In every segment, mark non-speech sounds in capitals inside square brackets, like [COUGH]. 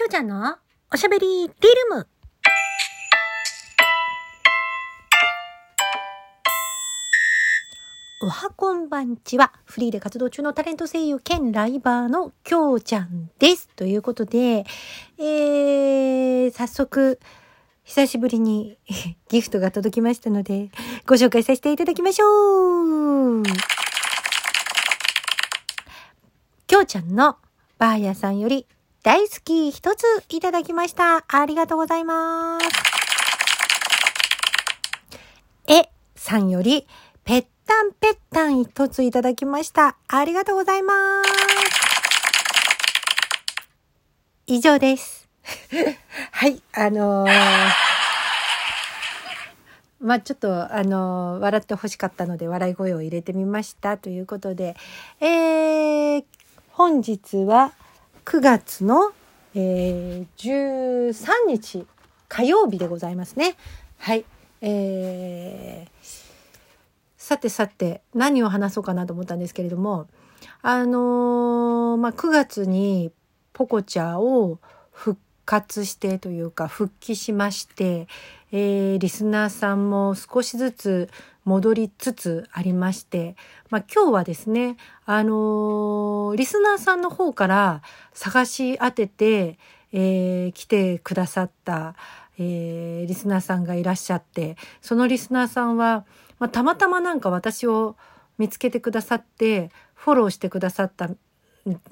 きょうちゃんのおしゃべりリルム。おはこんばんちは、フリーで活動中のタレント声優兼ライバーのきょうちゃんです。ということで、えー、早速、久しぶりに [LAUGHS] ギフトが届きましたので、ご紹介させていただきましょう。きょうちゃんのバーヤさんより大好き一ついただきました。ありがとうございます。えさんよりぺったんぺったん一ついただきました。ありがとうございます。以上です。[LAUGHS] はい、あのー、まあちょっと、あの、笑って欲しかったので笑い声を入れてみましたということで、えー、本日は、9月の、えー、13日火曜日でございますね。はい。えー、さてさて何を話そうかなと思ったんですけれどもあのー、まあ、9月にポコチャを復活してというか復帰しまして、えー、リスナーさんも少しずつ戻りつつありまして、まあ、今日はですね、あのー、リスナーさんの方から探し当てて、えー、来てくださった、えー、リスナーさんがいらっしゃって、そのリスナーさんは、まあ、たまたまなんか私を見つけてくださって、フォローしてくださった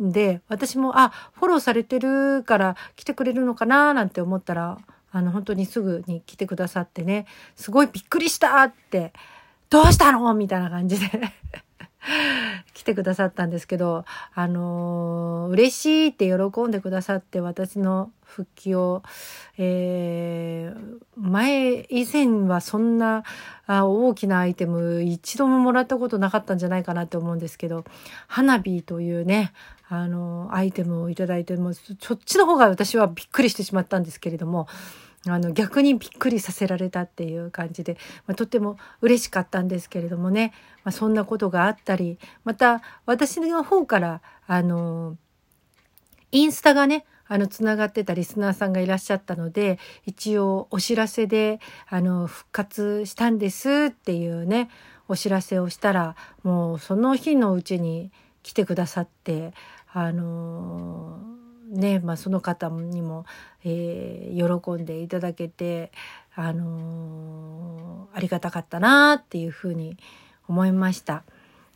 で、私も、あ、フォローされてるから来てくれるのかななんて思ったら、あの、本当にすぐに来てくださってね、すごいびっくりしたって、どうしたのみたいな感じで。[LAUGHS] 来てくださったんですけど、あのー、嬉しいって喜んでくださって私の復帰を、えー、前、以前はそんなあ大きなアイテム一度ももらったことなかったんじゃないかなって思うんですけど、花火というね、あの、アイテムをいいて、もそっちの方が私はびっくりしてしまったんですけれども、あの逆にびっくりさせられたっていう感じで、まあ、とっても嬉しかったんですけれどもね、まあ、そんなことがあったりまた私の方からあのインスタがねあのつながってたリスナーさんがいらっしゃったので一応お知らせであの復活したんですっていうねお知らせをしたらもうその日のうちに来てくださってあのね、まあ、その方にも、えー、喜んでいただけて、あのー、ありがたかったなっていうふうに思いました。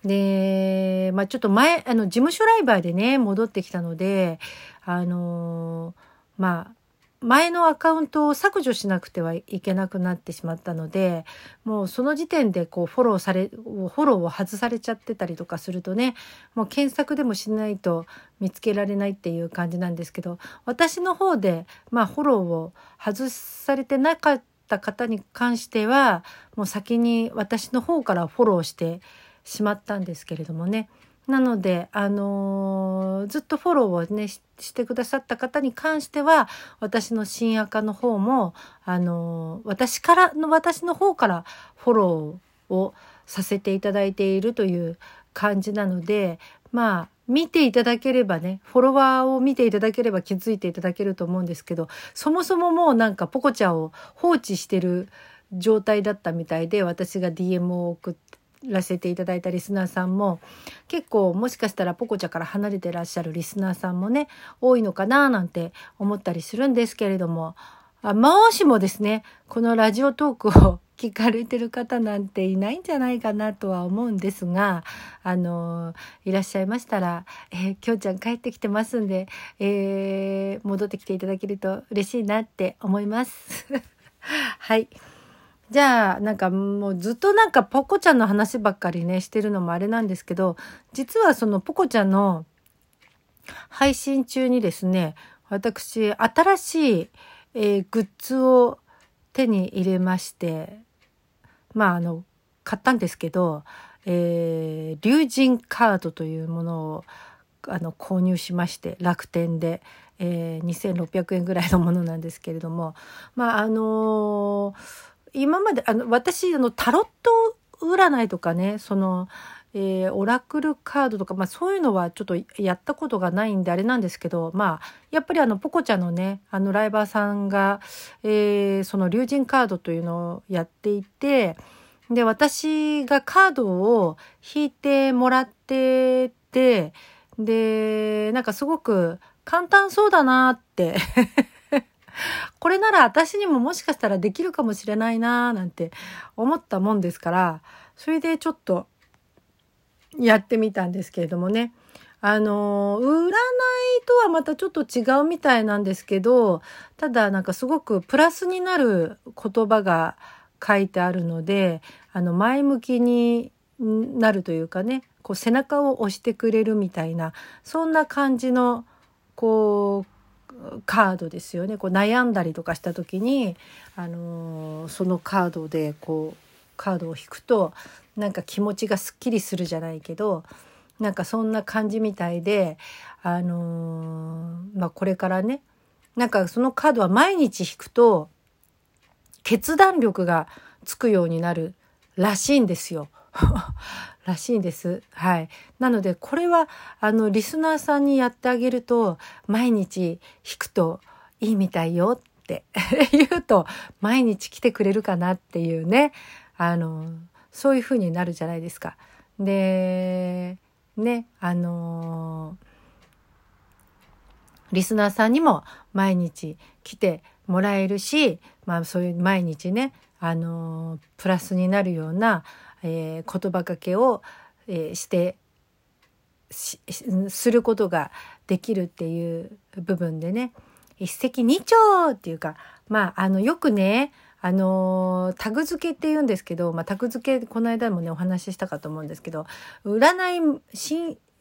で、まあ、ちょっと前、あの、事務所ライバーでね、戻ってきたので、あのー、まあ、前のアカウントを削除しなくてはいけなくなってしまったのでもうその時点でこうフォローされフォローを外されちゃってたりとかするとねもう検索でもしないと見つけられないっていう感じなんですけど私の方でまあフォローを外されてなかった方に関してはもう先に私の方からフォローしてしまったんですけれどもね。なので、あのー、ずっとフォローをねしてくださった方に関しては私の新赤の方も、あのー、私からの私の方からフォローをさせていただいているという感じなのでまあ見ていただければねフォロワーを見ていただければ気づいていただけると思うんですけどそもそももうなんかポコちゃんを放置してる状態だったみたいで私が DM を送ってらせていただいたリスナーさんも結構もしかしたらポコちゃから離れてらっしゃるリスナーさんもね多いのかななんて思ったりするんですけれどもあもしもですねこのラジオトークを聞かれてる方なんていないんじゃないかなとは思うんですがあのいらっしゃいましたら「えー、きょうちゃん帰ってきてますんで、えー、戻ってきていただけると嬉しいなって思います。[LAUGHS] はい。じゃあなんかもうずっとなんかポコちゃんの話ばっかりねしてるのもあれなんですけど実はそのポコちゃんの配信中にですね私新しい、えー、グッズを手に入れましてまああの買ったんですけど、えー、竜神カードというものをあの購入しまして楽天で、えー、2600円ぐらいのものなんですけれどもまああのー今まであの私あのタロット占いとかねそのえー、オラクルカードとか、まあ、そういうのはちょっとやったことがないんであれなんですけど、まあ、やっぱりあのポコちゃんのねあのライバーさんが、えー、その竜神カードというのをやっていてで私がカードを引いてもらっててでなんかすごく簡単そうだなってこれなら私にももしかしたらできるかもしれないななんて思ったもんですからそれでちょっとやってみたんですけれどもね。あの占いとはまたちょっと違うみたいなんですけどただなんかすごくプラスになる言葉が書いてあるのであの前向きになるというかねこう背中を押してくれるみたいなそんな感じのこうカードですよねこう悩んだりとかした時に、あのー、そのカードでこうカードを引くとなんか気持ちがすっきりするじゃないけどなんかそんな感じみたいで、あのー、まあ、これからねなんかそのカードは毎日引くと決断力がつくようになるらしいんですよ。らしいんです。はい。なので、これは、あの、リスナーさんにやってあげると、毎日弾くといいみたいよって [LAUGHS] 言うと、毎日来てくれるかなっていうね、あの、そういう風になるじゃないですか。で、ね、あのリスナーさんにも毎日来てもらえるし、まあそういう毎日ね、あのプラスになるような、えー、言葉かけを、えー、してすることができるっていう部分でね一石二鳥っていうかまああのよくねあのタグ付けって言うんですけど、まあ、タグ付けこの間もねお話ししたかと思うんですけど占い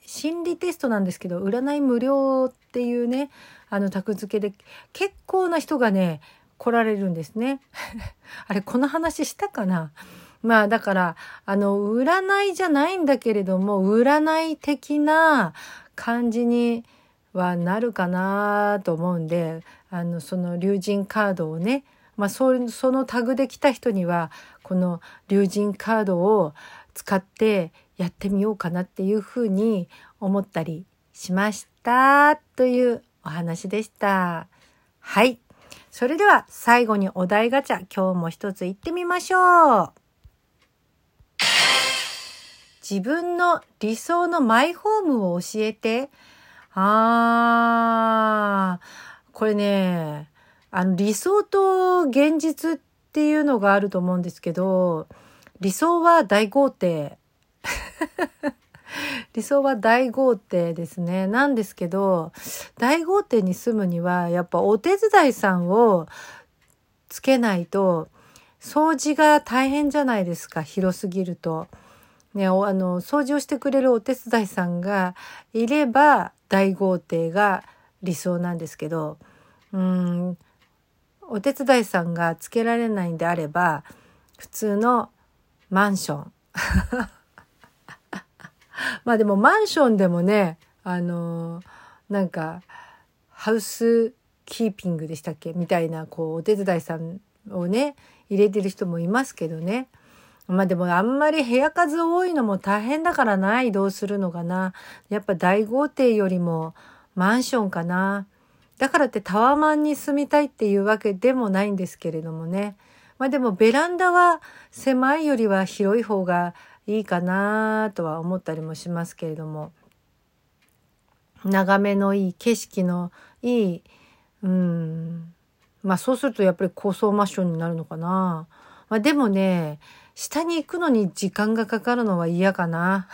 心理テストなんですけど占い無料っていうねあのタグ付けで結構な人がね来られるんですね。[LAUGHS] あれこの話したかな？まあだから、あの、占いじゃないんだけれども、占い的な感じにはなるかなと思うんで、あの、その竜神カードをね、まあそそのタグで来た人には、この竜神カードを使ってやってみようかなっていうふうに思ったりしましたというお話でした。はい。それでは最後にお題ガチャ、今日も一つ行ってみましょう。自分の理想のマイホームを教えて。あー、これね、あの理想と現実っていうのがあると思うんですけど、理想は大豪邸。[LAUGHS] 理想は大豪邸ですね。なんですけど、大豪邸に住むには、やっぱお手伝いさんをつけないと、掃除が大変じゃないですか、広すぎると。ね、あの、掃除をしてくれるお手伝いさんがいれば大豪邸が理想なんですけど、うん、お手伝いさんがつけられないんであれば、普通のマンション。[LAUGHS] まあでもマンションでもね、あのなんか、ハウスキーピングでしたっけ？みたいな、こう、お手伝いさんをね、入れてる人もいますけどね。まあでもあんまり部屋数多いのも大変だからな、移動するのがな。やっぱ大豪邸よりもマンションかな。だからってタワマンに住みたいっていうわけでもないんですけれどもね。まあでもベランダは狭いよりは広い方がいいかなとは思ったりもしますけれども。眺めのいい景色のいい、うん。まあそうするとやっぱり高層マンションになるのかな。まあでもね、下に行くのに時間がかかるのは嫌かな。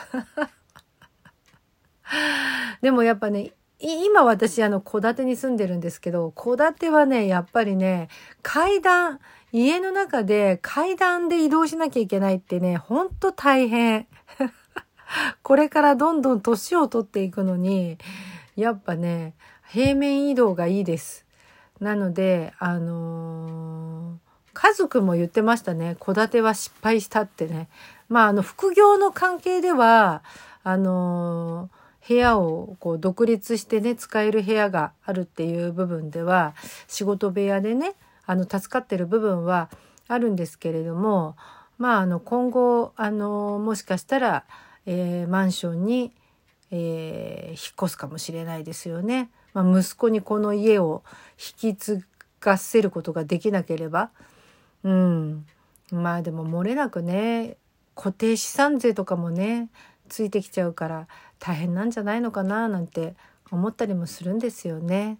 [LAUGHS] でもやっぱね、今私あの戸建てに住んでるんですけど、戸建てはね、やっぱりね、階段、家の中で階段で移動しなきゃいけないってね、ほんと大変。[LAUGHS] これからどんどん年を取っていくのに、やっぱね、平面移動がいいです。なので、あのー家族も言ってましたね。戸建ては失敗したってね。まあ、あの、副業の関係では、あの部屋をこう独立してね、使える部屋があるっていう部分では、仕事部屋でね、あの、助かってる部分はあるんですけれども、まあ、あの、今後、あの、もしかしたら、えー、マンションに、えー、引っ越すかもしれないですよね。まあ、息子にこの家を引き継がせることができなければ、うん。まあでも漏れなくね、固定資産税とかもね、ついてきちゃうから大変なんじゃないのかななんて思ったりもするんですよね。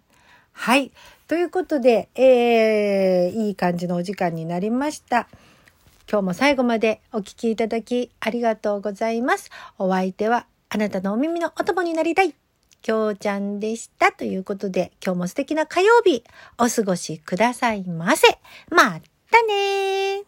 はい。ということで、えー、いい感じのお時間になりました。今日も最後までお聴きいただきありがとうございます。お相手はあなたのお耳のお供になりたい。きょうちゃんでした。ということで、今日も素敵な火曜日、お過ごしくださいませ。またたね